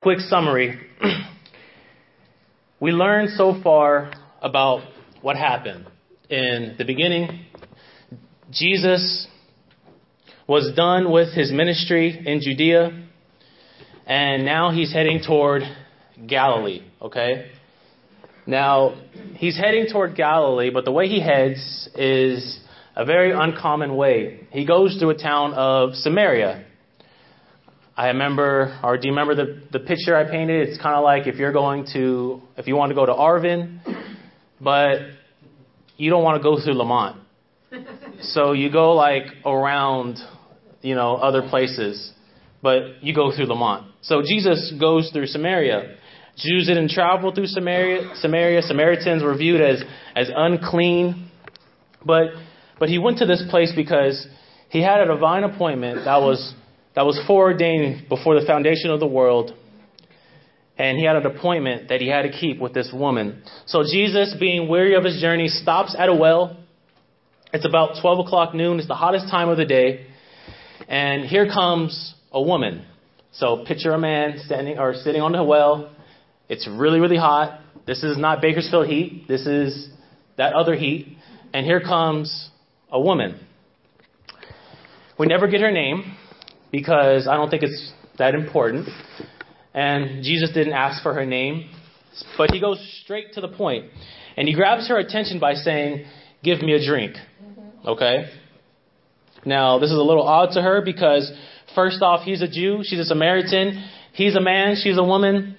quick summary. we learned so far about what happened. In the beginning, Jesus was done with his ministry in Judea, and now he's heading toward Galilee, okay? Now, he's heading toward Galilee, but the way he heads is a very uncommon way. He goes through a town of Samaria. I remember, or do you remember the, the picture I painted? It's kind of like if you're going to, if you want to go to Arvin, but you don't want to go through Lamont. So you go like around, you know, other places, but you go through Lamont. So Jesus goes through Samaria. Jews didn't travel through Samaria. Samaria. Samaritans were viewed as, as unclean. But, but he went to this place because he had a divine appointment that was that was foreordained before the foundation of the world. And he had an appointment that he had to keep with this woman. So Jesus, being weary of his journey, stops at a well. It's about 12 o'clock noon. It's the hottest time of the day. And here comes a woman. So picture a man standing or sitting on the well. It's really, really hot. This is not Bakersfield heat. This is that other heat. And here comes a woman. We never get her name because I don't think it's that important. And Jesus didn't ask for her name, but he goes straight to the point. And he grabs her attention by saying, Give me a drink. Mm-hmm. Okay? Now, this is a little odd to her because, first off, he's a Jew, she's a Samaritan, he's a man, she's a woman.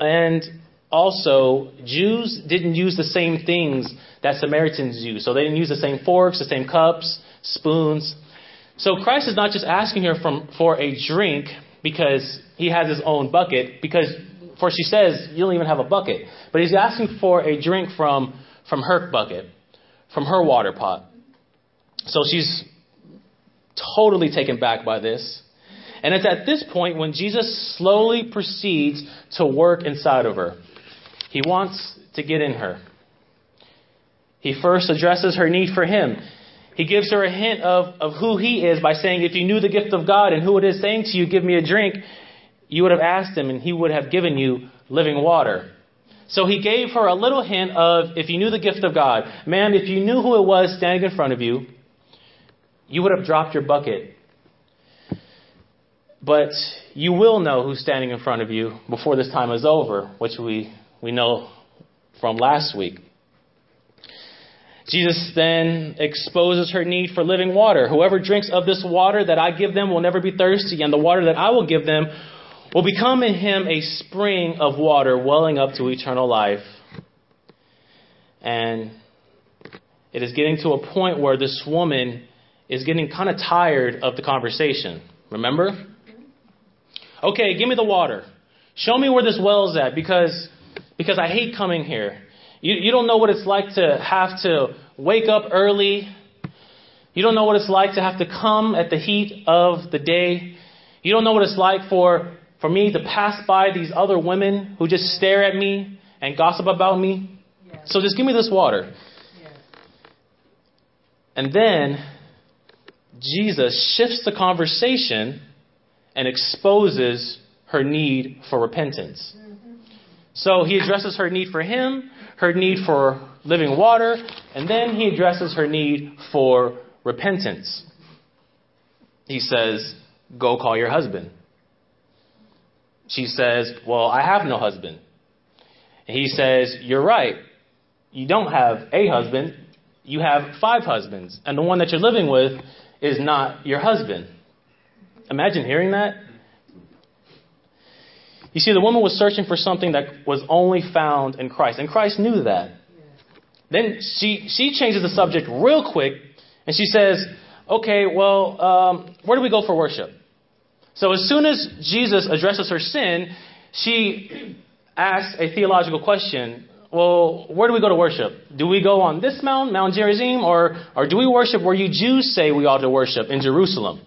And also, Jews didn't use the same things that Samaritans use. So they didn't use the same forks, the same cups, spoons. So Christ is not just asking her from, for a drink because he has his own bucket, because for she says, you don't even have a bucket. But he's asking for a drink from, from her bucket, from her water pot. So she's totally taken back by this. And it's at this point when Jesus slowly proceeds to work inside of her. He wants to get in her. He first addresses her need for him. He gives her a hint of, of who he is by saying, If you knew the gift of God and who it is saying to you, Give me a drink, you would have asked him and he would have given you living water. So he gave her a little hint of, If you knew the gift of God, ma'am, if you knew who it was standing in front of you, you would have dropped your bucket. But you will know who's standing in front of you before this time is over, which we, we know from last week. Jesus then exposes her need for living water. Whoever drinks of this water that I give them will never be thirsty, and the water that I will give them will become in him a spring of water welling up to eternal life. And it is getting to a point where this woman is getting kind of tired of the conversation. Remember? Okay, give me the water. Show me where this well's at because because I hate coming here. You, you don't know what it's like to have to wake up early. You don't know what it's like to have to come at the heat of the day. You don't know what it's like for, for me to pass by these other women who just stare at me and gossip about me. So just give me this water. And then Jesus shifts the conversation and exposes her need for repentance. Mm-hmm. So he addresses her need for him, her need for living water, and then he addresses her need for repentance. He says, Go call your husband. She says, Well, I have no husband. And he says, You're right. You don't have a husband, you have five husbands, and the one that you're living with is not your husband. Imagine hearing that. You see, the woman was searching for something that was only found in Christ, and Christ knew that. Then she, she changes the subject real quick, and she says, Okay, well, um, where do we go for worship? So as soon as Jesus addresses her sin, she asks a theological question. Well, where do we go to worship? Do we go on this mountain, Mount Gerizim, or, or do we worship where you Jews say we ought to worship in Jerusalem?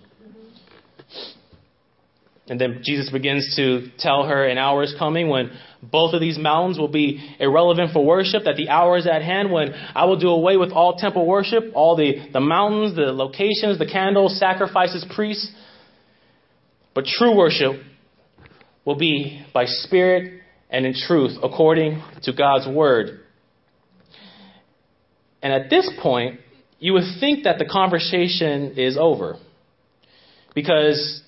And then Jesus begins to tell her an hour is coming when both of these mountains will be irrelevant for worship, that the hour is at hand when I will do away with all temple worship, all the, the mountains, the locations, the candles, sacrifices, priests. But true worship will be by spirit and in truth, according to God's word. And at this point, you would think that the conversation is over. Because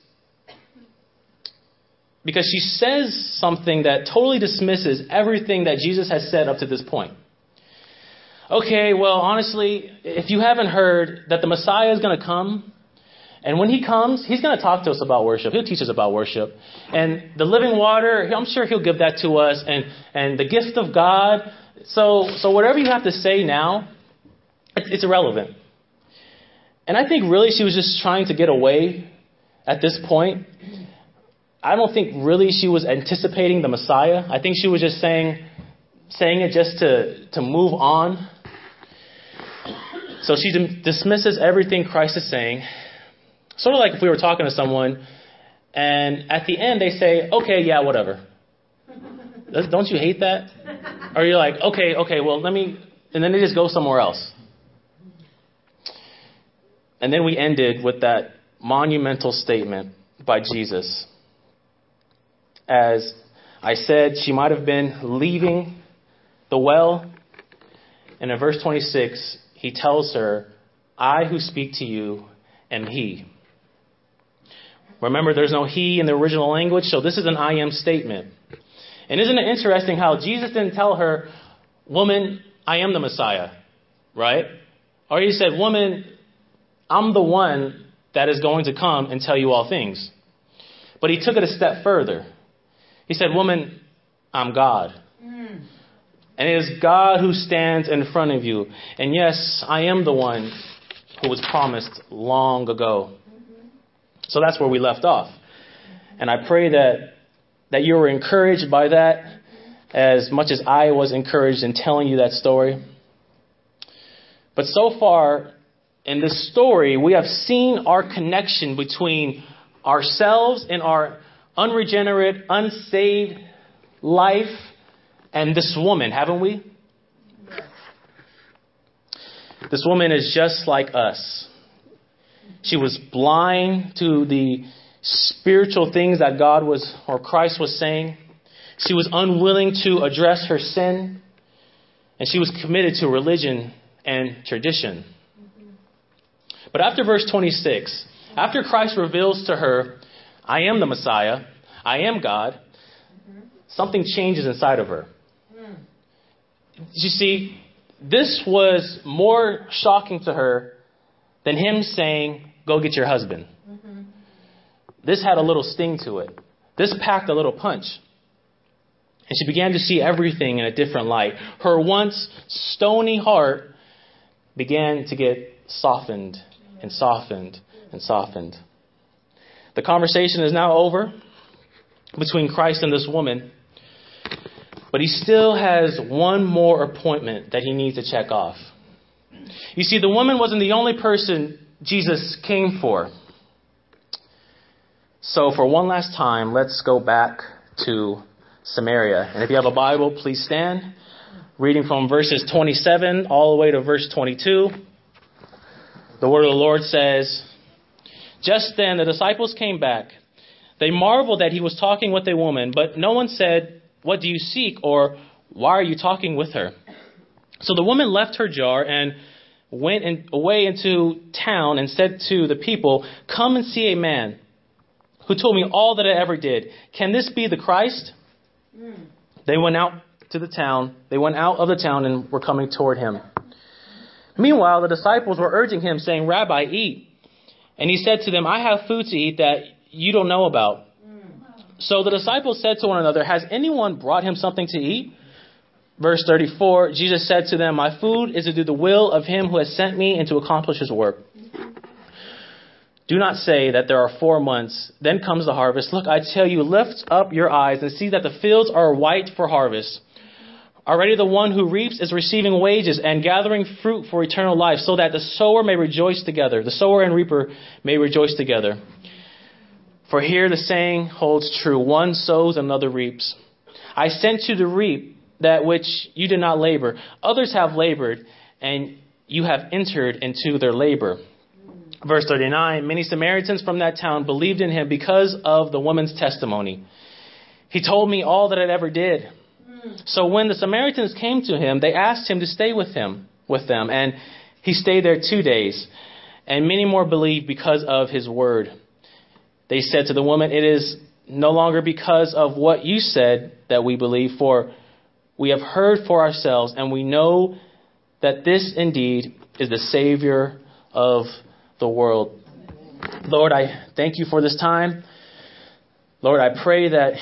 because she says something that totally dismisses everything that Jesus has said up to this point. Okay, well, honestly, if you haven't heard that the Messiah is going to come, and when he comes, he's going to talk to us about worship. He'll teach us about worship. And the living water, I'm sure he'll give that to us. And, and the gift of God. So, so whatever you have to say now, it's, it's irrelevant. And I think really she was just trying to get away at this point. I don't think really she was anticipating the Messiah. I think she was just saying, saying it just to, to move on. So she dismisses everything Christ is saying Sort of like if we were talking to someone and at the end they say, okay, yeah, whatever. Don't you hate that? Or you're like, okay, okay, well, let me, and then they just go somewhere else. And then we ended with that monumental statement by Jesus. As I said, she might have been leaving the well. And in verse 26, he tells her, I who speak to you am he. Remember, there's no he in the original language, so this is an I am statement. And isn't it interesting how Jesus didn't tell her, Woman, I am the Messiah, right? Or he said, Woman, I'm the one that is going to come and tell you all things. But he took it a step further. He said, Woman, I'm God. And it is God who stands in front of you. And yes, I am the one who was promised long ago. So that's where we left off. And I pray that, that you were encouraged by that as much as I was encouraged in telling you that story. But so far in this story, we have seen our connection between ourselves and our unregenerate, unsaved life and this woman, haven't we? This woman is just like us. She was blind to the spiritual things that God was or Christ was saying. She was unwilling to address her sin. And she was committed to religion and tradition. But after verse 26, after Christ reveals to her, I am the Messiah, I am God, something changes inside of her. You see, this was more shocking to her than him saying, Go get your husband. Mm-hmm. This had a little sting to it. This packed a little punch. And she began to see everything in a different light. Her once stony heart began to get softened and softened and softened. The conversation is now over between Christ and this woman, but he still has one more appointment that he needs to check off. You see, the woman wasn't the only person Jesus came for. So, for one last time, let's go back to Samaria. And if you have a Bible, please stand. Reading from verses 27 all the way to verse 22. The word of the Lord says, Just then the disciples came back. They marveled that he was talking with a woman, but no one said, What do you seek? or Why are you talking with her? So the woman left her jar and went in, away into town and said to the people, Come and see a man who told me all that I ever did. Can this be the Christ? Mm. They went out to the town. They went out of the town and were coming toward him. Meanwhile, the disciples were urging him, saying, Rabbi, eat. And he said to them, I have food to eat that you don't know about. So the disciples said to one another, Has anyone brought him something to eat? Verse 34 Jesus said to them, My food is to do the will of him who has sent me and to accomplish his work. Do not say that there are four months, then comes the harvest. Look, I tell you, lift up your eyes and see that the fields are white for harvest. Already the one who reaps is receiving wages and gathering fruit for eternal life, so that the sower may rejoice together. The sower and reaper may rejoice together. For here the saying holds true one sows, another reaps. I sent you to reap that which you did not labor. Others have labored, and you have entered into their labor. Verse 39 Many Samaritans from that town believed in him because of the woman's testimony. He told me all that I ever did. So when the Samaritans came to him, they asked him to stay with him with them, and he stayed there two days. And many more believed because of his word. They said to the woman, It is no longer because of what you said that we believe, for we have heard for ourselves, and we know that this indeed is the Savior of the world. Lord, I thank you for this time. Lord, I pray that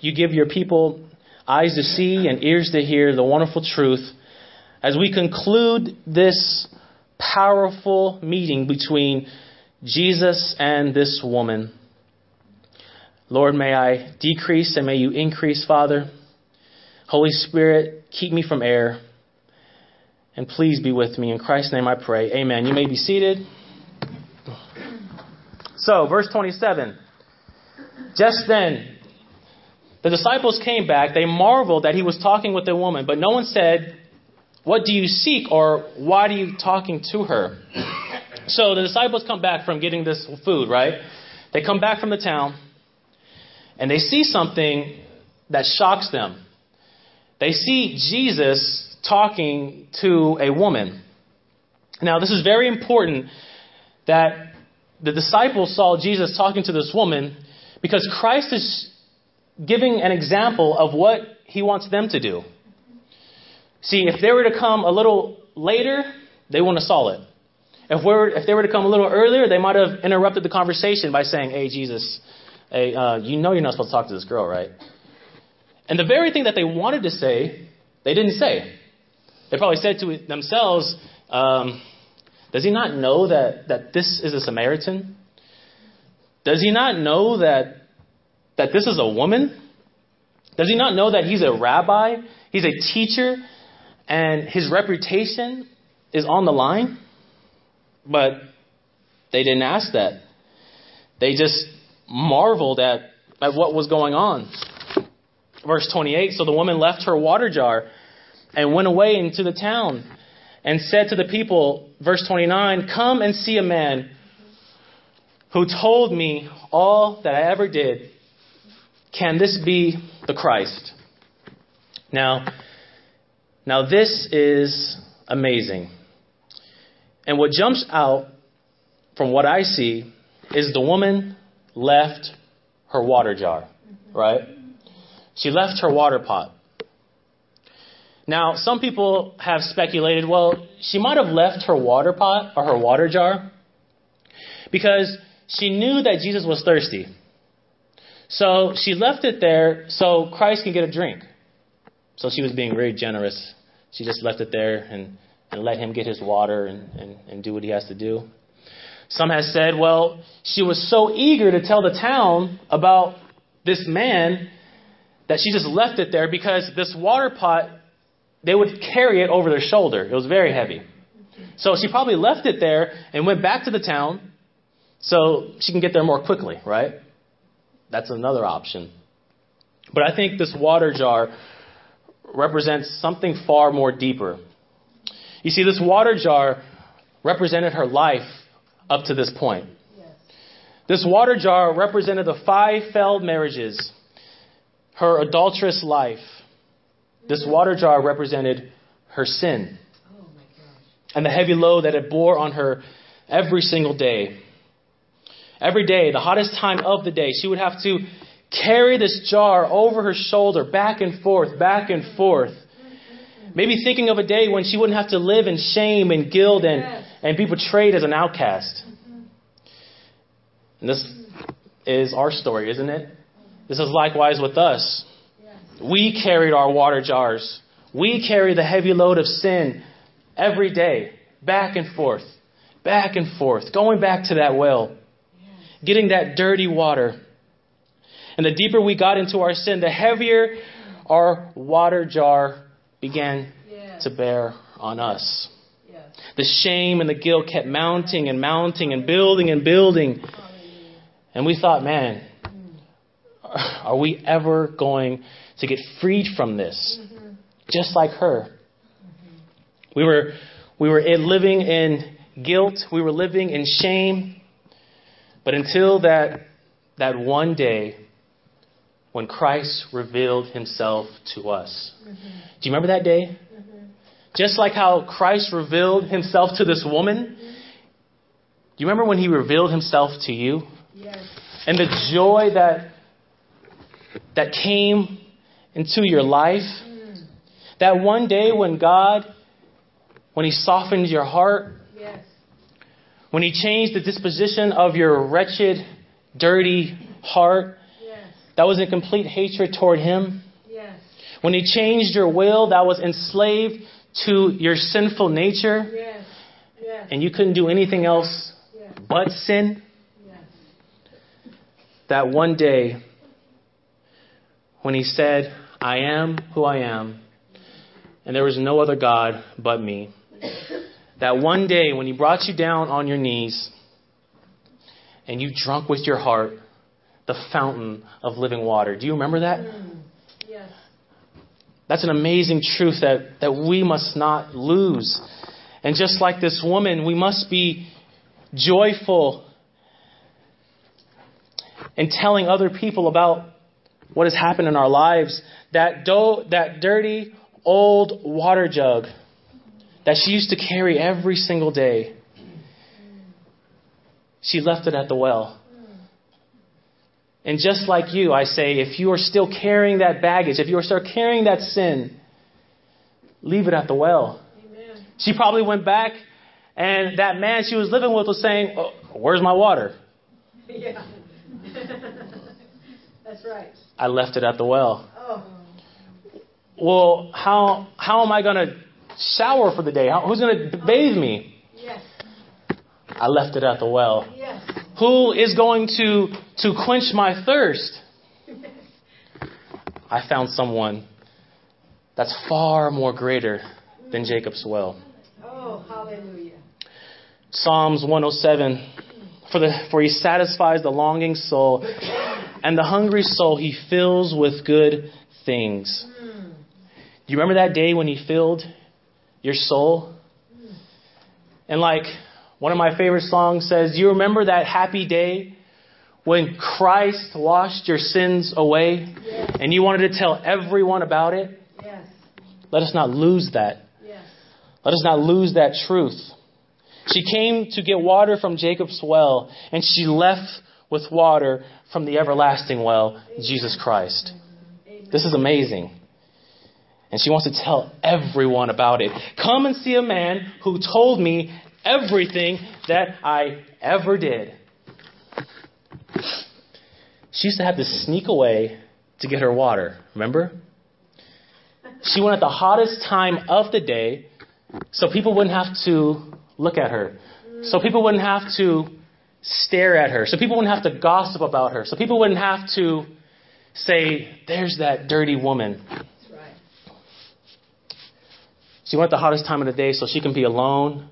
you give your people eyes to see and ears to hear the wonderful truth as we conclude this powerful meeting between Jesus and this woman. Lord, may I decrease and may you increase, Father. Holy Spirit, keep me from error. And please be with me. In Christ's name I pray. Amen. You may be seated. So, verse 27. Just then, the disciples came back. They marveled that he was talking with the woman, but no one said, What do you seek? or Why are you talking to her? So the disciples come back from getting this food, right? They come back from the town and they see something that shocks them. They see Jesus talking to a woman. Now, this is very important that the disciples saw Jesus talking to this woman because Christ is giving an example of what he wants them to do. See, if they were to come a little later, they wouldn't have saw it. If, we're, if they were to come a little earlier, they might have interrupted the conversation by saying, Hey, Jesus, hey, uh, you know you're not supposed to talk to this girl, right? And the very thing that they wanted to say, they didn't say. They probably said to themselves, um, Does he not know that, that this is a Samaritan? Does he not know that that this is a woman? Does he not know that he's a rabbi? He's a teacher, and his reputation is on the line? But they didn't ask that. They just marveled at, at what was going on. Verse 28 So the woman left her water jar and went away into the town and said to the people, verse 29, Come and see a man who told me all that I ever did. Can this be the Christ? Now, now this is amazing. And what jumps out from what I see is the woman left her water jar, right? She left her water pot. Now, some people have speculated, well, she might have left her water pot or her water jar because she knew that Jesus was thirsty. So she left it there so Christ can get a drink. So she was being very generous. She just left it there and, and let him get his water and, and, and do what he has to do. Some have said, well, she was so eager to tell the town about this man that she just left it there because this water pot, they would carry it over their shoulder. It was very heavy. So she probably left it there and went back to the town so she can get there more quickly, right? That's another option. But I think this water jar represents something far more deeper. You see, this water jar represented her life up to this point. Yes. This water jar represented the five failed marriages, her adulterous life. This water jar represented her sin oh and the heavy load that it bore on her every single day. Every day, the hottest time of the day, she would have to carry this jar over her shoulder, back and forth, back and forth. Maybe thinking of a day when she wouldn't have to live in shame and guilt and, and be betrayed as an outcast. And this is our story, isn't it? This is likewise with us. We carried our water jars. We carry the heavy load of sin every day, back and forth, back and forth, going back to that well getting that dirty water. And the deeper we got into our sin, the heavier our water jar began yes. to bear on us. Yes. The shame and the guilt kept mounting and mounting and building and building. And we thought, man, are we ever going to get freed from this? Mm-hmm. Just like her. Mm-hmm. We were we were living in guilt, we were living in shame, but until that, that one day when Christ revealed himself to us. Mm-hmm. Do you remember that day? Mm-hmm. Just like how Christ revealed himself to this woman. Mm-hmm. Do you remember when he revealed himself to you? Yes. And the joy that that came into your life. Mm. That one day when God when he softened your heart. Yes. When he changed the disposition of your wretched, dirty heart that was in complete hatred toward him. Yes. When he changed your will that was enslaved to your sinful nature. Yes. Yes. And you couldn't do anything else yes. but sin. Yes. That one day when he said, I am who I am, and there was no other God but me. that one day when he brought you down on your knees and you drunk with your heart the fountain of living water. Do you remember that? Mm. Yes. That's an amazing truth that, that we must not lose. And just like this woman, we must be joyful in telling other people about what has happened in our lives. That, do, that dirty old water jug that she used to carry every single day, she left it at the well. And just like you, I say, if you are still carrying that baggage, if you are still carrying that sin, leave it at the well. Amen. She probably went back, and that man she was living with was saying, oh, Where's my water? Yeah. That's right. I left it at the well. Oh. Well, how, how am I going to shower for the day? How, who's going to bathe me? Yes. I left it at the well. Yes. Who is going to, to quench my thirst? I found someone that's far more greater than Jacob's well. Oh, hallelujah. Psalms 107 for, the, for he satisfies the longing soul, and the hungry soul he fills with good things. Do you remember that day when he filled your soul? And like one of my favorite songs says, Do you remember that happy day when Christ washed your sins away yes. and you wanted to tell everyone about it? Yes. Let us not lose that. Yes. Let us not lose that truth. She came to get water from Jacob's well, and she left with water from the everlasting well, Jesus Christ. Amen. This is amazing. And she wants to tell everyone about it. Come and see a man who told me everything that I ever did. She used to have to sneak away to get her water, remember? She went at the hottest time of the day so people wouldn't have to look at her. So people wouldn't have to stare at her. So people wouldn't have to gossip about her. So people wouldn't have to say, there's that dirty woman. She went the hottest time of the day so she can be alone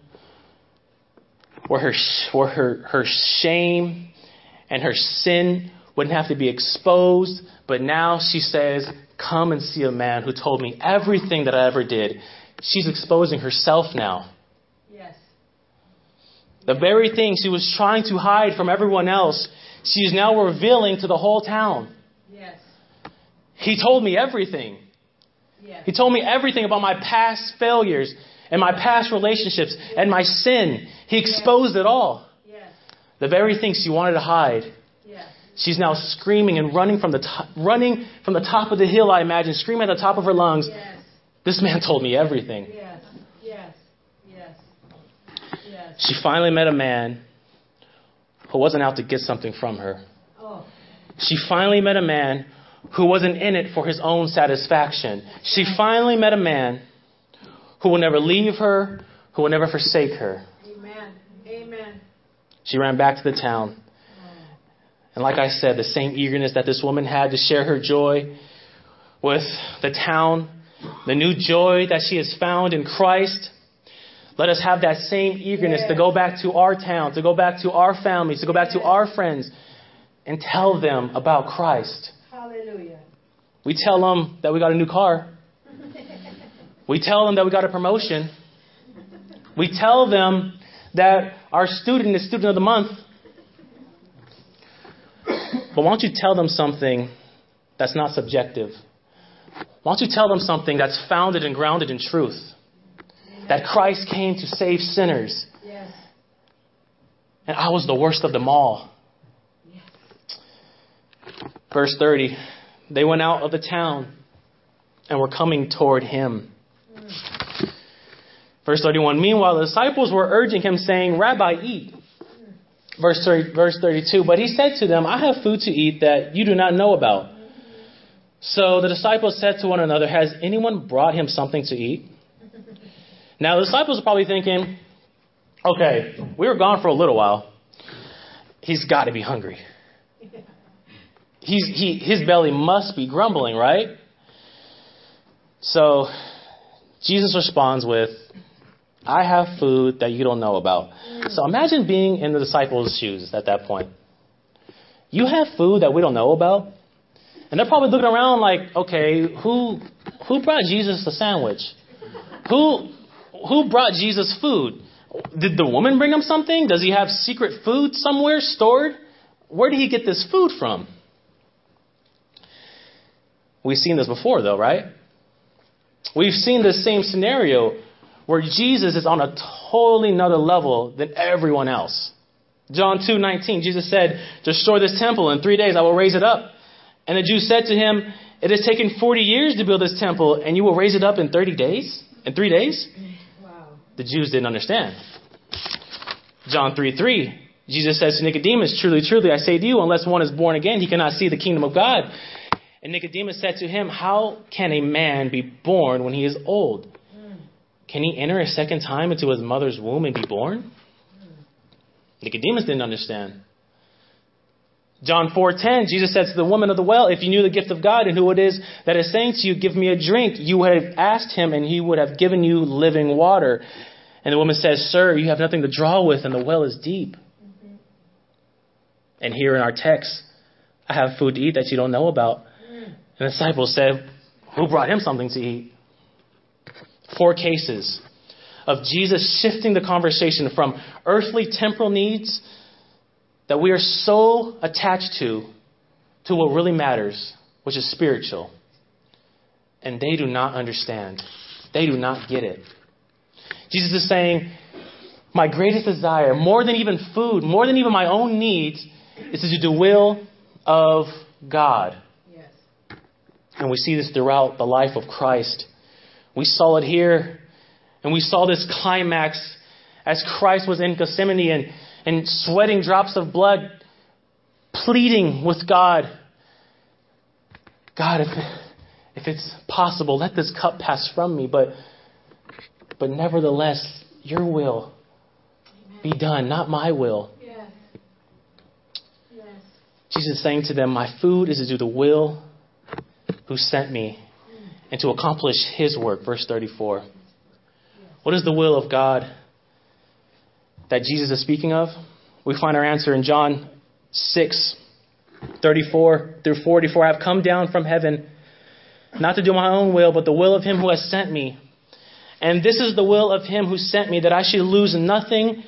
where her, where her, her shame and her sin wouldn't have to be exposed. But now she says, Come and see a man who told me everything that I ever did. She's exposing herself now. Yes. The very thing she was trying to hide from everyone else, she is now revealing to the whole town. Yes. He told me everything. He told me everything about my past failures and my past relationships and my sin. He exposed it all. The very things she wanted to hide. She's now screaming and running from the top, running from the top of the hill, I imagine, screaming at the top of her lungs. Yes. This man told me everything. Yes. Yes. Yes. Yes. She finally met a man who wasn't out to get something from her. Oh. She finally met a man who wasn't in it for his own satisfaction. She finally met a man who will never leave her, who will never forsake her. Amen. Amen. She ran back to the town. And like I said, the same eagerness that this woman had to share her joy with the town, the new joy that she has found in Christ. Let us have that same eagerness to go back to our town, to go back to our families, to go back to our friends, and tell them about Christ. We tell them that we got a new car. We tell them that we got a promotion. We tell them that our student is student of the month. But why don't you tell them something that's not subjective? Why don't you tell them something that's founded and grounded in truth? That Christ came to save sinners. And I was the worst of them all. Verse 30 They went out of the town and were coming toward him. Verse 31 Meanwhile, the disciples were urging him, saying, Rabbi, eat. Verse, 30, verse 32 But he said to them, I have food to eat that you do not know about. So the disciples said to one another, Has anyone brought him something to eat? Now, the disciples are probably thinking, Okay, we were gone for a little while. He's got to be hungry. He's, he, his belly must be grumbling, right? So Jesus responds with, I have food that you don't know about. So imagine being in the disciples' shoes at that point. You have food that we don't know about? And they're probably looking around like, okay, who who brought Jesus the sandwich? Who who brought Jesus food? Did the woman bring him something? Does he have secret food somewhere stored? Where did he get this food from? We've seen this before though, right? We've seen this same scenario where Jesus is on a totally another level than everyone else. John 2:19 Jesus said, "Destroy this temple in 3 days I will raise it up." And the Jews said to him, "It has taken 40 years to build this temple and you will raise it up in 30 days?" In 3 days? Wow. The Jews didn't understand. John 3:3 Jesus says to Nicodemus, "Truly, truly I say to you, unless one is born again, he cannot see the kingdom of God." And Nicodemus said to him, "How can a man be born when he is old?" Can he enter a second time into his mother's womb and be born? Nicodemus didn't understand. John 4:10 Jesus said to the woman of the well, "If you knew the gift of God and who it is that is saying to you, give me a drink, you would have asked him and he would have given you living water." And the woman says, "Sir, you have nothing to draw with and the well is deep." And here in our text, I have food to eat that you don't know about. The disciples said, "Who brought him something to eat?" Four cases of Jesus shifting the conversation from earthly temporal needs that we are so attached to to what really matters, which is spiritual. And they do not understand. They do not get it. Jesus is saying, My greatest desire, more than even food, more than even my own needs, is to do the will of God. And we see this throughout the life of Christ. We saw it here, and we saw this climax as Christ was in Gethsemane and, and sweating drops of blood, pleading with God God, if, if it's possible, let this cup pass from me, but, but nevertheless, your will be done, not my will. Yes. Yes. Jesus is saying to them, My food is to do the will who sent me and to accomplish his work. Verse 34. What is the will of God that Jesus is speaking of? We find our answer in John 6, 34 through 44. I have come down from heaven not to do my own will, but the will of him who has sent me. And this is the will of him who sent me, that I should lose nothing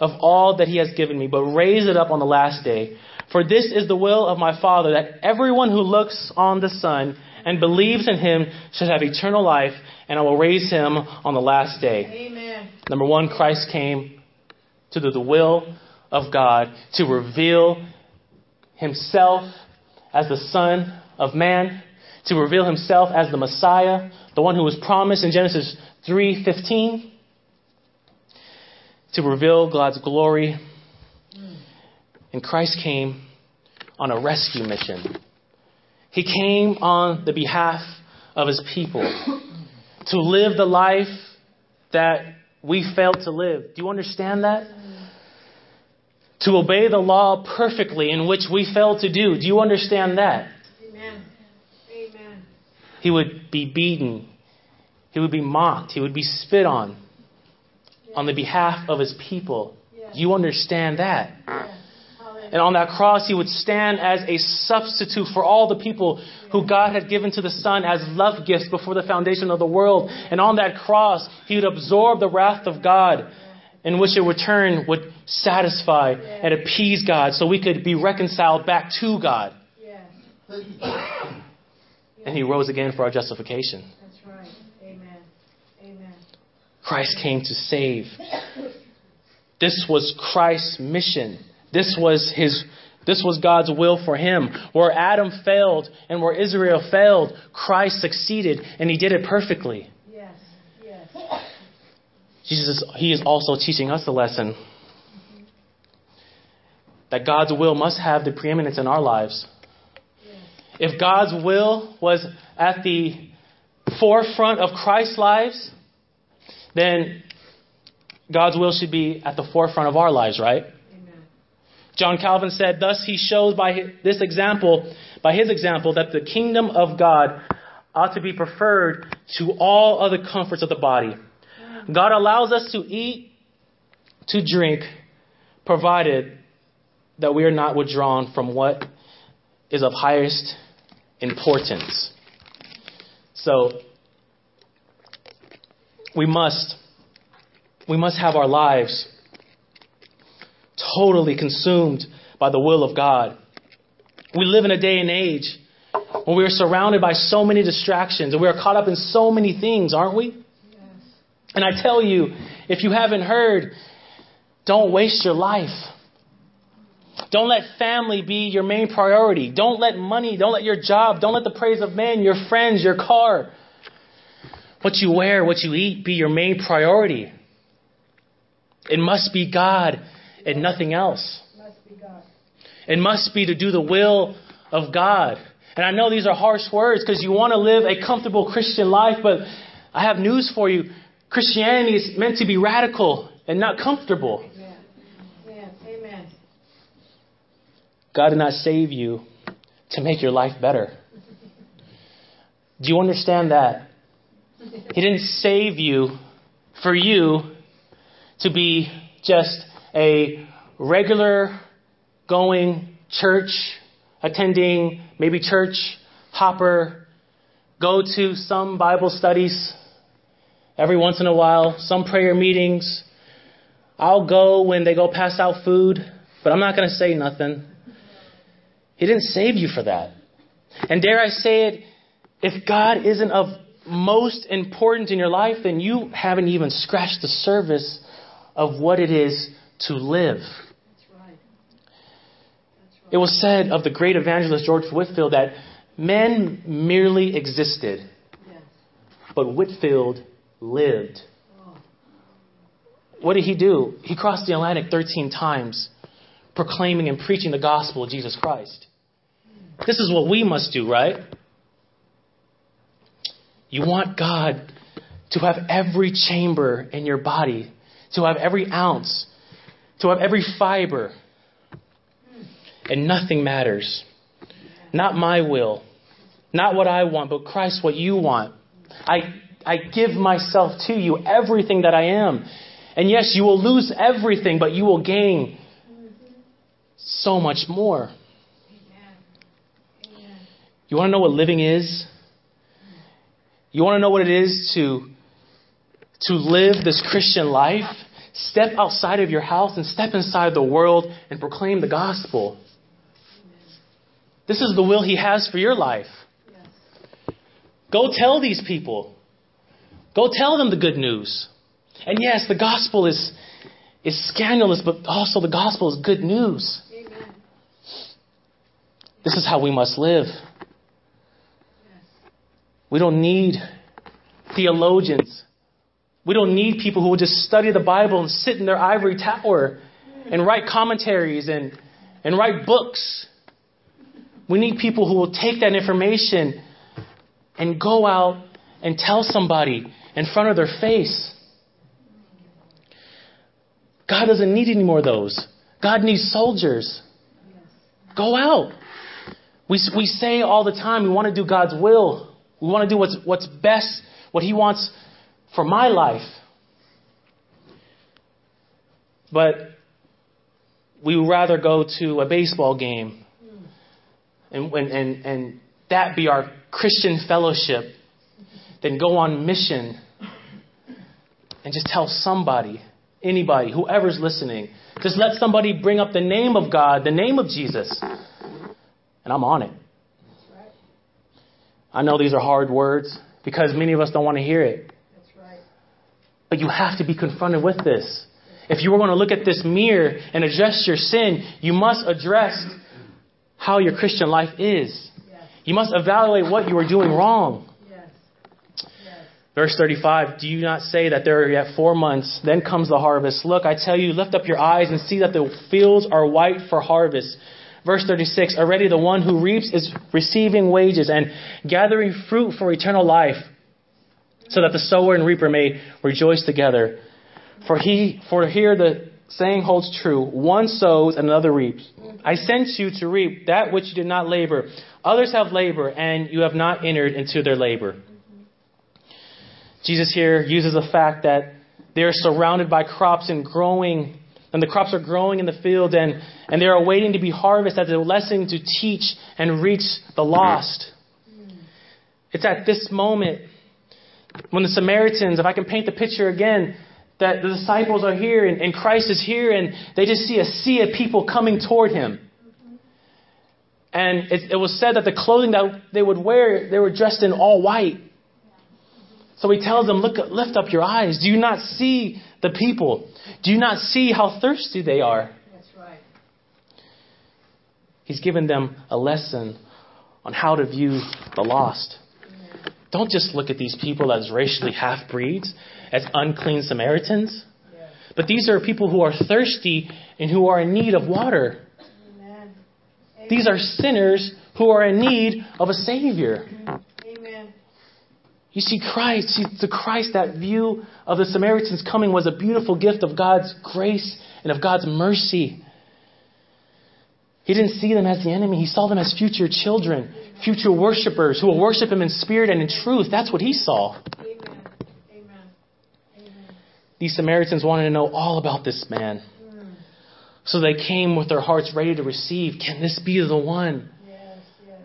of all that he has given me, but raise it up on the last day. For this is the will of my Father, that everyone who looks on the Son and believes in him should have eternal life, and I will raise him on the last day. Amen. Number one, Christ came to do the will of God, to reveal himself as the Son of Man, to reveal himself as the Messiah, the one who was promised in Genesis 3:15, to reveal God's glory. And Christ came on a rescue mission. He came on the behalf of his people to live the life that we failed to live. Do you understand that? To obey the law perfectly, in which we failed to do. Do you understand that? Amen. Amen. He would be beaten, he would be mocked, he would be spit on on the behalf of his people. Yes. Do you understand that? Yes. And on that cross, he would stand as a substitute for all the people who God had given to the Son as love gifts before the foundation of the world. And on that cross, he would absorb the wrath of God, in which in return would satisfy and appease God so we could be reconciled back to God. And he rose again for our justification. That's right. Amen. Amen. Christ came to save. This was Christ's mission. This was his this was God's will for him. Where Adam failed and where Israel failed, Christ succeeded and he did it perfectly. Yes. Yes. Jesus he is also teaching us a lesson that God's will must have the preeminence in our lives. Yes. If God's will was at the forefront of Christ's lives, then God's will should be at the forefront of our lives, right? John Calvin said, Thus he shows by hi- this example, by his example, that the kingdom of God ought to be preferred to all other comforts of the body. God allows us to eat, to drink, provided that we are not withdrawn from what is of highest importance. So, we must we must have our lives totally consumed by the will of God. We live in a day and age when we are surrounded by so many distractions and we are caught up in so many things, aren't we? Yes. And I tell you, if you haven't heard, don't waste your life. Don't let family be your main priority. Don't let money, don't let your job, don't let the praise of men, your friends, your car, what you wear, what you eat be your main priority. It must be God and nothing else. It must be to do the will of God. And I know these are harsh words because you want to live a comfortable Christian life, but I have news for you. Christianity is meant to be radical and not comfortable. Amen. Amen. God did not save you to make your life better. Do you understand that? He didn't save you for you to be just a regular going church attending, maybe church hopper, go to some Bible studies every once in a while, some prayer meetings. I'll go when they go pass out food, but I'm not going to say nothing. He didn't save you for that. And dare I say it, if God isn't of most important in your life, then you haven't even scratched the surface of what it is to live. That's right. That's right. It was said of the great evangelist George Whitefield that men merely existed, but Whitefield lived. What did he do? He crossed the Atlantic 13 times, proclaiming and preaching the gospel of Jesus Christ. This is what we must do, right? You want God to have every chamber in your body, to have every ounce, to have every fiber, and nothing matters. Not my will, not what I want, but Christ, what you want. I, I give myself to you, everything that I am. And yes, you will lose everything, but you will gain so much more. You want to know what living is? You want to know what it is to, to live this Christian life? Step outside of your house and step inside the world and proclaim the gospel. This is the will He has for your life. Go tell these people. Go tell them the good news. And yes, the gospel is, is scandalous, but also the gospel is good news. Amen. This is how we must live. Yes. We don't need theologians. We don't need people who will just study the Bible and sit in their ivory tower and write commentaries and, and write books. We need people who will take that information and go out and tell somebody in front of their face. God doesn't need any more of those. God needs soldiers. Go out. We, we say all the time we want to do God's will. We want to do what's, what's best, what He wants for my life. But we would rather go to a baseball game and, and, and, that be our Christian fellowship than go on mission and just tell somebody, anybody, whoever's listening, just let somebody bring up the name of God, the name of Jesus, and I'm on it. I know these are hard words because many of us don't want to hear it. But you have to be confronted with this. If you were going to look at this mirror and address your sin, you must address how your Christian life is. You must evaluate what you are doing wrong. Verse 35 Do you not say that there are yet four months, then comes the harvest? Look, I tell you, lift up your eyes and see that the fields are white for harvest. Verse 36 Already the one who reaps is receiving wages and gathering fruit for eternal life, so that the sower and reaper may rejoice together. For he, for here the saying holds true: one sows and another reaps. I sent you to reap that which you did not labor. Others have labor and you have not entered into their labor. Jesus here uses the fact that they are surrounded by crops and growing, and the crops are growing in the field, and, and they are waiting to be harvested as a lesson to teach and reach the lost. It's at this moment when the Samaritans, if I can paint the picture again, that the disciples are here and, and Christ is here, and they just see a sea of people coming toward him. And it, it was said that the clothing that they would wear, they were dressed in all white. So he tells them, Look, lift up your eyes. Do you not see the people? Do you not see how thirsty they are? That's right. He's given them a lesson on how to view the lost. Don't just look at these people as racially half breeds, as unclean Samaritans. But these are people who are thirsty and who are in need of water. Amen. These are sinners who are in need of a Savior. Amen. You see, Christ, see, to Christ, that view of the Samaritans coming was a beautiful gift of God's grace and of God's mercy. He didn't see them as the enemy. He saw them as future children, future worshipers who will worship Him in spirit and in truth. That's what He saw. Amen. Amen. These Samaritans wanted to know all about this man. So they came with their hearts ready to receive. Can this be the one? Yes. Yes.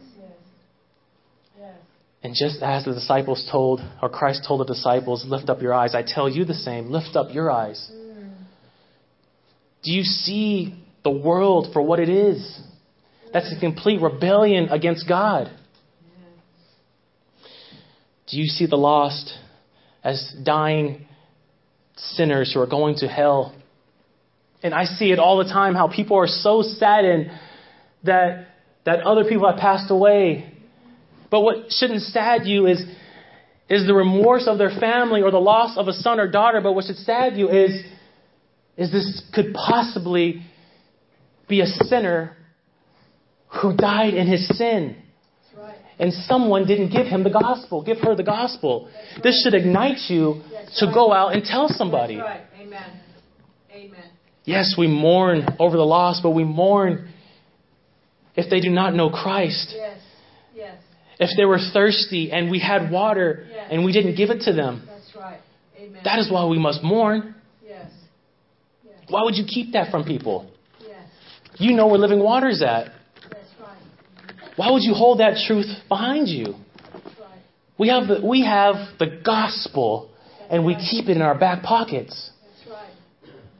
Yes. And just as the disciples told, or Christ told the disciples, lift up your eyes, I tell you the same, lift up your eyes. Do you see the world for what it is? That's a complete rebellion against God. Do you see the lost as dying sinners who are going to hell? And I see it all the time how people are so saddened that, that other people have passed away. But what shouldn't sad you is, is the remorse of their family or the loss of a son or daughter. But what should sad you is, is this could possibly be a sinner who died in his sin. Right. And someone didn't give him the gospel, give her the gospel. This should ignite you That's to right. go out and tell somebody. That's right. Amen. Amen. Yes, we mourn over the lost, but we mourn if they do not know Christ. Yes. Yes. If they were thirsty and we had water Yes. and we didn't give it to them. That's right. Amen. That is why we must mourn. Yes. Yes. Why would you keep that from people? You know where living water is at. That's right. Why would you hold that truth behind you? Right. We have the, we have the gospel and we keep it in our back pockets. That's right.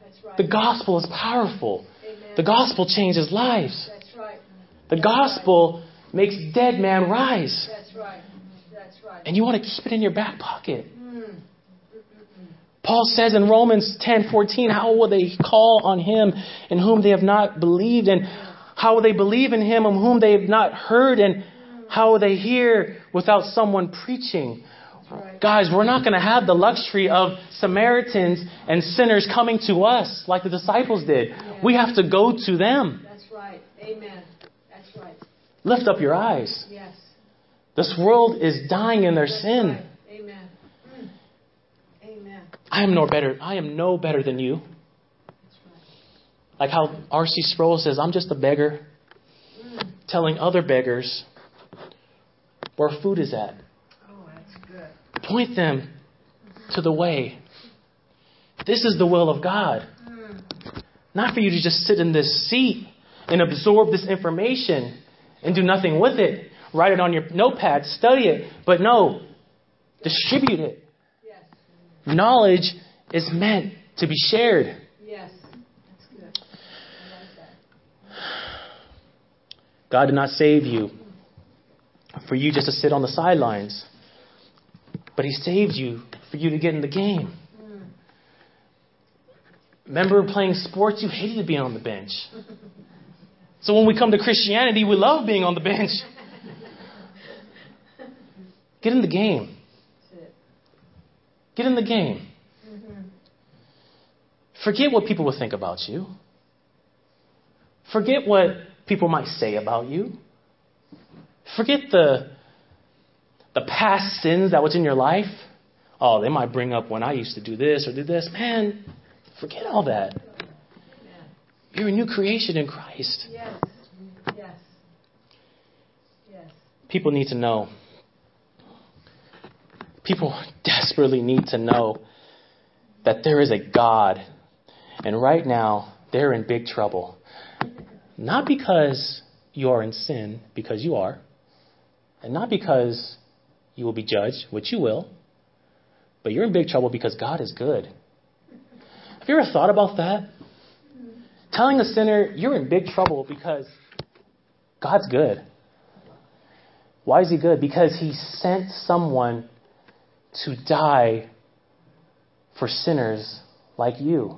That's right. The gospel is powerful. Amen. The gospel changes lives. That's right. The gospel makes dead man rise. That's right. That's right. And you want to keep it in your back pocket. Paul says in Romans 10:14, how will they call on him in whom they have not believed and how will they believe in him in whom they have not heard and how will they hear without someone preaching? right. Guys, we're not going to have the luxury of Samaritans and sinners coming to us like the disciples did. We have to go to them. That's right. Amen. That's right. Lift up your eyes. Yes. This world is dying in their That's sin. right. I am no better. I am no better than you. Like how R.C. Sproul says, I'm just a beggar telling other beggars where food is at. Oh, that's good. Point them to the way. This is the will of God. Not for you to just sit in this seat and absorb this information and do nothing with it. Write it on your notepad, study it. But no, distribute it. Knowledge is meant to be shared. Yes. That's good. I like that. God did not save you for you just to sit on the sidelines. But He saved you for you to get in the game. Hmm. Remember playing sports? You hated to be on the bench. So when we come to Christianity, we love being on the bench. Get in the game. Get in the game. Mm-hmm. Forget what people will think about you. Forget what people might say about you. Forget the, the past sins that was in your life. Oh, they might bring up when I used to do this or do this. Man, forget all that. You're a new creation in Christ. Yes. Yes. Yes. People need to know. People desperately need to know that there is a God. And right now, they're in big trouble. Not because you are in sin, because you are. And not because you will be judged, which you will. But you're in big trouble because God is good. Have you ever thought about that? Telling a sinner, you're in big trouble because God's good. Why is He good? Because He sent someone to die for sinners like you.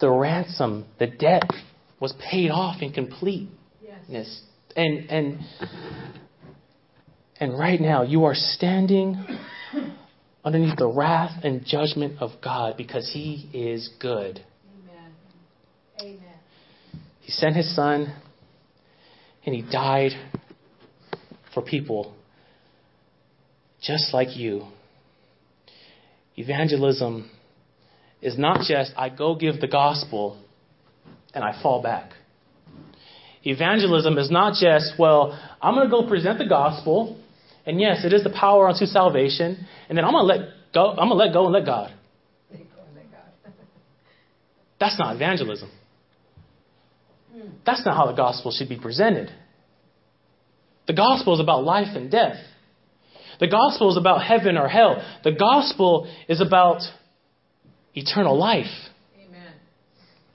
The ransom, the debt was paid off in completeness. And and and right now you are standing underneath the wrath and judgment of God because he is good. Amen. Amen. He sent his son and he died for people just like you. Evangelism is not just I go give the gospel and I fall back. Evangelism is not just, well, I'm going to go present the gospel, and yes, it is the power unto salvation, and then I'm going to let go, I'm going to let go and let God. Thank God, thank God. That's not evangelism. That's not how the gospel should be presented. The gospel is about life and death. The gospel is about heaven or hell. The gospel is about eternal life. Amen.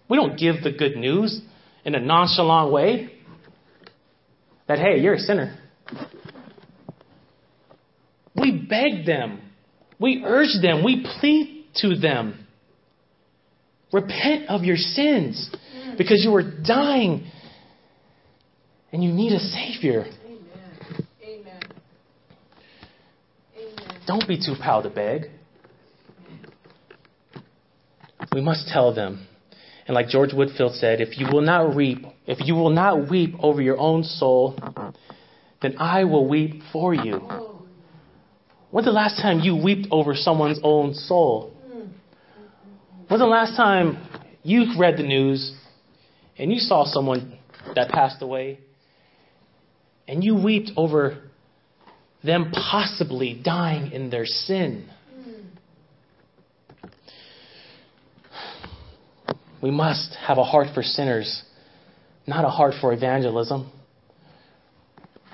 We don't give the good news in a nonchalant way that, hey, you're a sinner. We beg them, we urge them, we plead to them. Repent of your sins because you are dying and you need a Savior. Amen. Amen. Amen. Don't be too proud to beg. We must tell them. And like George Whitefield said, if you will not reap, if you will not weep over your own soul, then I will weep for you. When's the last time you wept over someone's own soul? When's the last time you read the news and you saw someone that passed away and you wept over them possibly dying in their sin? We must have a heart for sinners, not a heart for evangelism.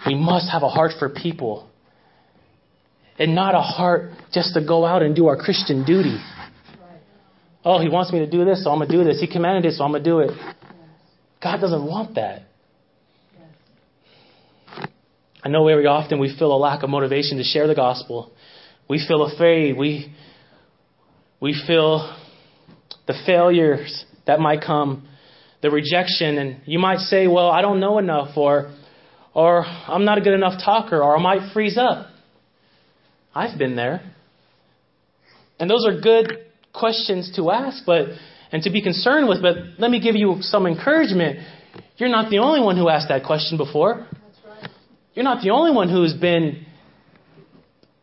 We must have a heart for people and not a heart just to go out and do our Christian duty. Oh, he wants me to do this, so I'm going to do this. He commanded it, so I'm going to do it. God doesn't want that. I know very often we feel a lack of motivation to share the gospel. We feel afraid. We, we feel the failures that might come, the rejection, and you might say, well, I don't know enough, or, or I'm not a good enough talker, or I might freeze up. I've been there. And those are good questions to ask, but and to be concerned with, but let me give you some encouragement. You're not the only one who asked that question before. You're not the only one who's been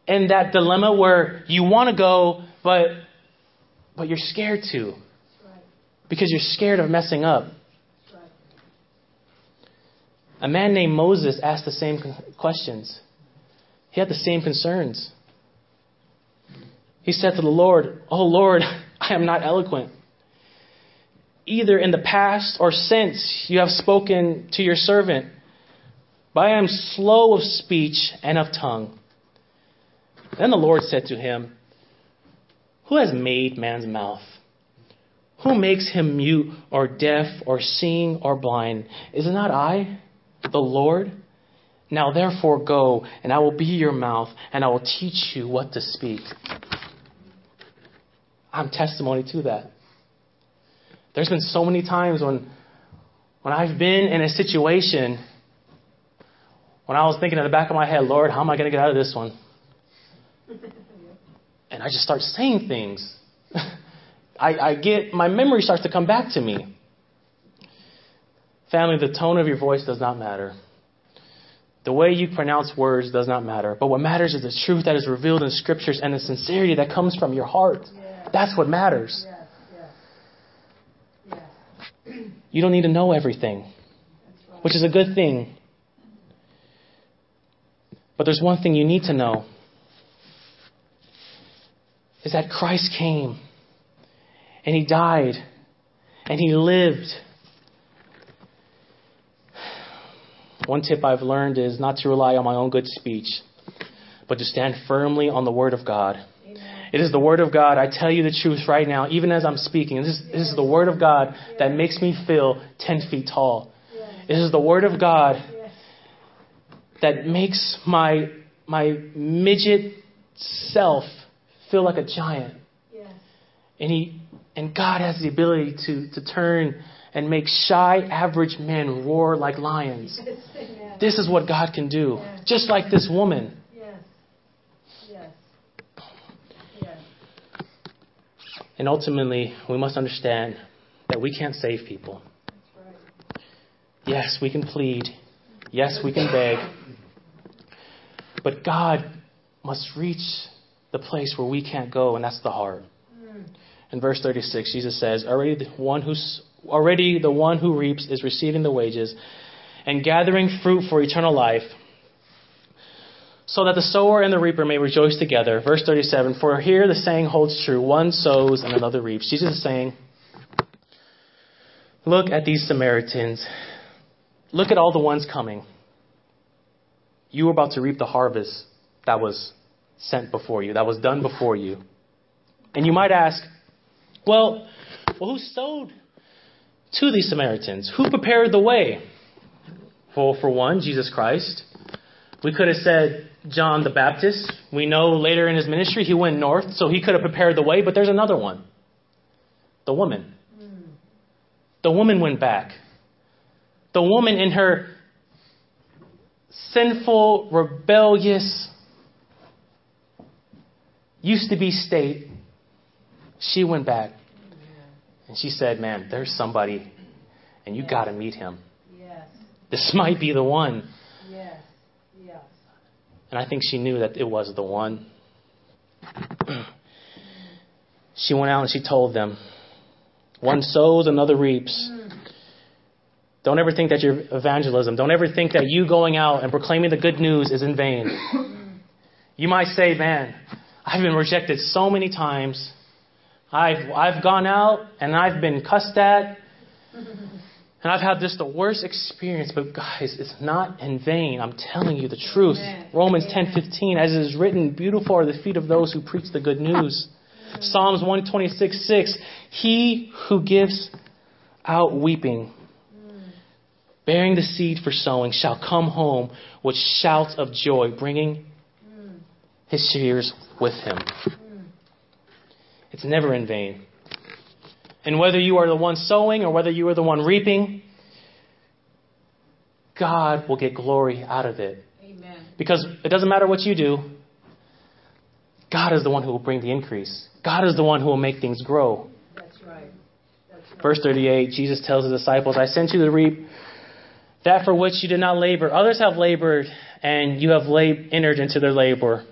in that dilemma where you want to go, but but you're scared to because you're scared of messing up. A man named Moses asked the same questions. He had the same concerns. He said to the Lord, "Oh Lord, I am not eloquent. Either in the past or since you have spoken to your servant, but I am slow of speech and of tongue." Then the Lord said to him, Who has made man's mouth? Who makes him mute or deaf or seeing or blind? Is it not I, the Lord? Now therefore go, and I will be your mouth, and I will teach you what to speak. I'm testimony to that. There's been so many times when when I've been in a situation when I was thinking in the back of my head, Lord, how am I going to get out of this one? And I just start saying things. I, I get my memory starts to come back to me. Family, the tone of your voice does not matter. The way you pronounce words does not matter. But what matters is the truth that is revealed in scriptures and the sincerity that comes from your heart. Yes. That's what matters. Yes. Yes. You don't need to know everything, which is a good thing. But there's one thing you need to know is that Christ came and he died and he lived. One tip I've learned is not to rely on my own good speech, but to stand firmly on the Word of God. Amen. It is the Word of God. I tell you the truth right now, even as I'm speaking. This, this is the Word of God that makes me feel 10 feet tall. It is the Word of God. That makes my, my midget self feel like a giant. Yes. And, he, and God has the ability to, to turn and make shy, average men roar like lions. Yes. This is what God can do. Just like this woman. And ultimately, we must understand that we can't save people. Right. Yes, we can plead. Yes, we can beg. But God must reach the place where we can't go, and that's the heart. In verse 36, Jesus says, "Already the one who's already the one who reaps is receiving the wages and gathering fruit for eternal life, so that the sower and the reaper may rejoice together." Verse 37, "For here the saying holds true: one sows and another reaps." Jesus is saying, "Look at these Samaritans. Look at all the ones coming. You were about to reap the harvest that was sent before you, that was done before you." And you might ask, well, well, who sowed to these Samaritans? Who prepared the way? Well, for one, Jesus Christ. We could have said John the Baptist. We know later in his ministry he went north, so he could have prepared the way, but there's another one. The woman. The woman went back. The woman in her sinful, rebellious, used to be state she went back and she said, Man, there's somebody, and you got to meet him. Yes. This might be the one. Yes. Yes. And I think she knew that it was the one. she went out and she told them, One sows, another reaps. Mm. Don't ever think that your evangelism, don't ever think that you going out and proclaiming the good news is in vain. You might say, Man, I've been rejected so many times. I've, I've gone out and I've been cussed at. And I've had just the worst experience, but guys, it's not in vain. I'm telling you the truth. Amen. Romans 10:15, as it is written, beautiful are the feet of those who preach the good news. Psalms 126:6, he who gives out weeping, bearing the seed for sowing, shall come home with shouts of joy, bringing his shears with him. It's never in vain. And whether you are the one sowing or whether you are the one reaping, God will get glory out of it. Amen. Because it doesn't matter what you do, God is the one who will bring the increase. God is the one who will make things grow. That's right. That's right. Verse 38, Jesus tells his disciples, I sent you to reap that for which you did not labor. Others have labored, and you have lab- entered into their labor.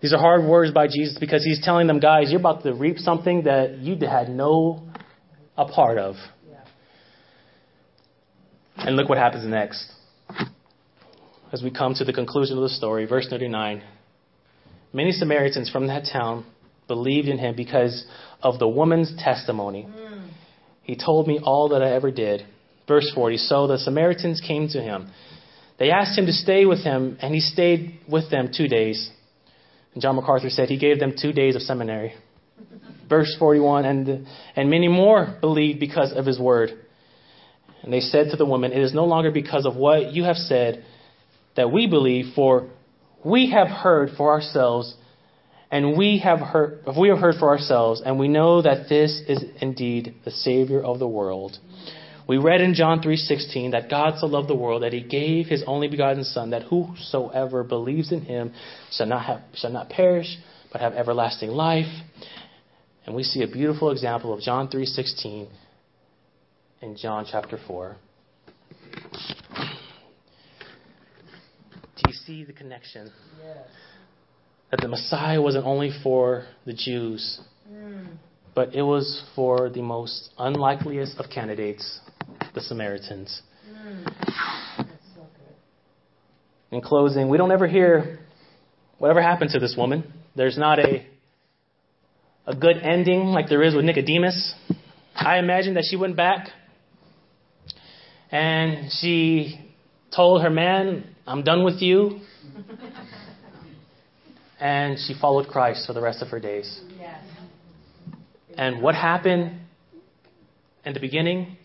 These are hard words by Jesus because he's telling them, guys, you're about to reap something that you had no a part of. Yeah. And look what happens next. As we come to the conclusion of the story, verse 39. Many Samaritans from that town believed in him because of the woman's testimony. Mm. He told me all that I ever did. Verse 40. So the Samaritans came to him. They asked him to stay with him, and he stayed with them two days. And John MacArthur said he gave them two days of seminary. Verse 41. And, and many more believed because of his word. And they said to the woman, It is no longer because of what you have said that we believe, for we have heard for ourselves, and we have heard, we have heard for ourselves, and we know that this is indeed the Savior of the world. We read in John 3:16 that God so loved the world that he gave his only begotten son that whosoever believes in him shall not have shall not perish but have everlasting life. And we see a beautiful example of John 3:16 in John chapter 4. Do you see the connection? Yes. That the Messiah wasn't only for the Jews, Mm. but it was for the most unlikeliest of candidates, the Samaritans. Mm. So. In closing, we don't ever hear whatever happened to this woman. There's not a a good ending like there is with Nicodemus. I imagine that she went back and she told her man, I'm done with you. And she followed Christ for the rest of her days. Yes. And what happened in the beginning,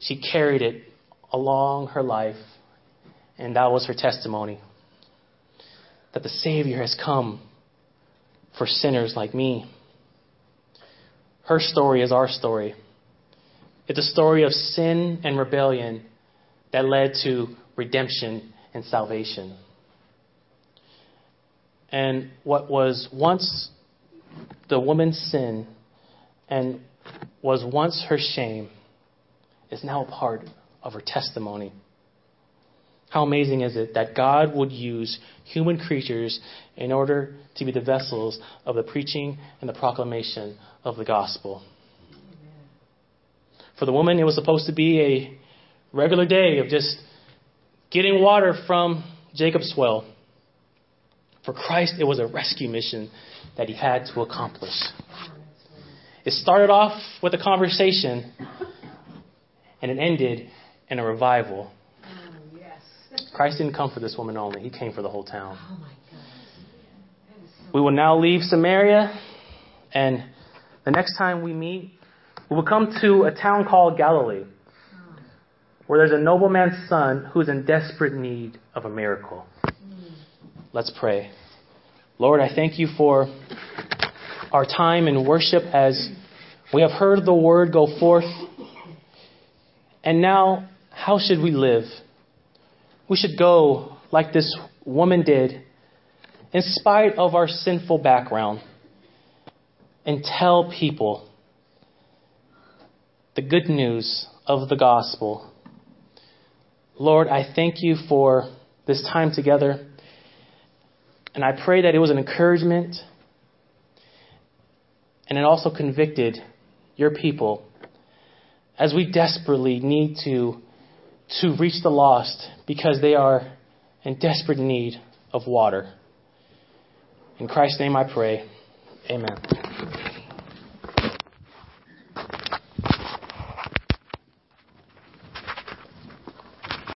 she carried it along her life. And that was her testimony that the Savior has come for sinners like me. Her story is our story. It's a story of sin and rebellion that led to redemption and salvation. And what was once the woman's sin and was once her shame is now a part of her testimony. How amazing is it that God would use human creatures in order to be the vessels of the preaching and the proclamation of the gospel? For the woman, it was supposed to be a regular day of just getting water from Jacob's well. For Christ, it was a rescue mission that he had to accomplish. It started off with a conversation and it ended in a revival. Oh, yes. Christ didn't come for this woman only, he came for the whole town. Oh, my goodness. We will now leave Samaria, and the next time we meet, we will come to a town called Galilee, oh. where there's a nobleman's son who's in desperate need of a miracle. Hmm. Let's pray. Lord, I thank you for our time in worship as we have heard the word go forth. And now, how should we live? We should go like this woman did, in spite of our sinful background, and tell people the good news of the gospel. Lord, I thank you for this time together. And I pray that it was an encouragement and it also convicted your people as we desperately need to, to reach the lost because they are in desperate need of water. In Christ's name I pray. Amen.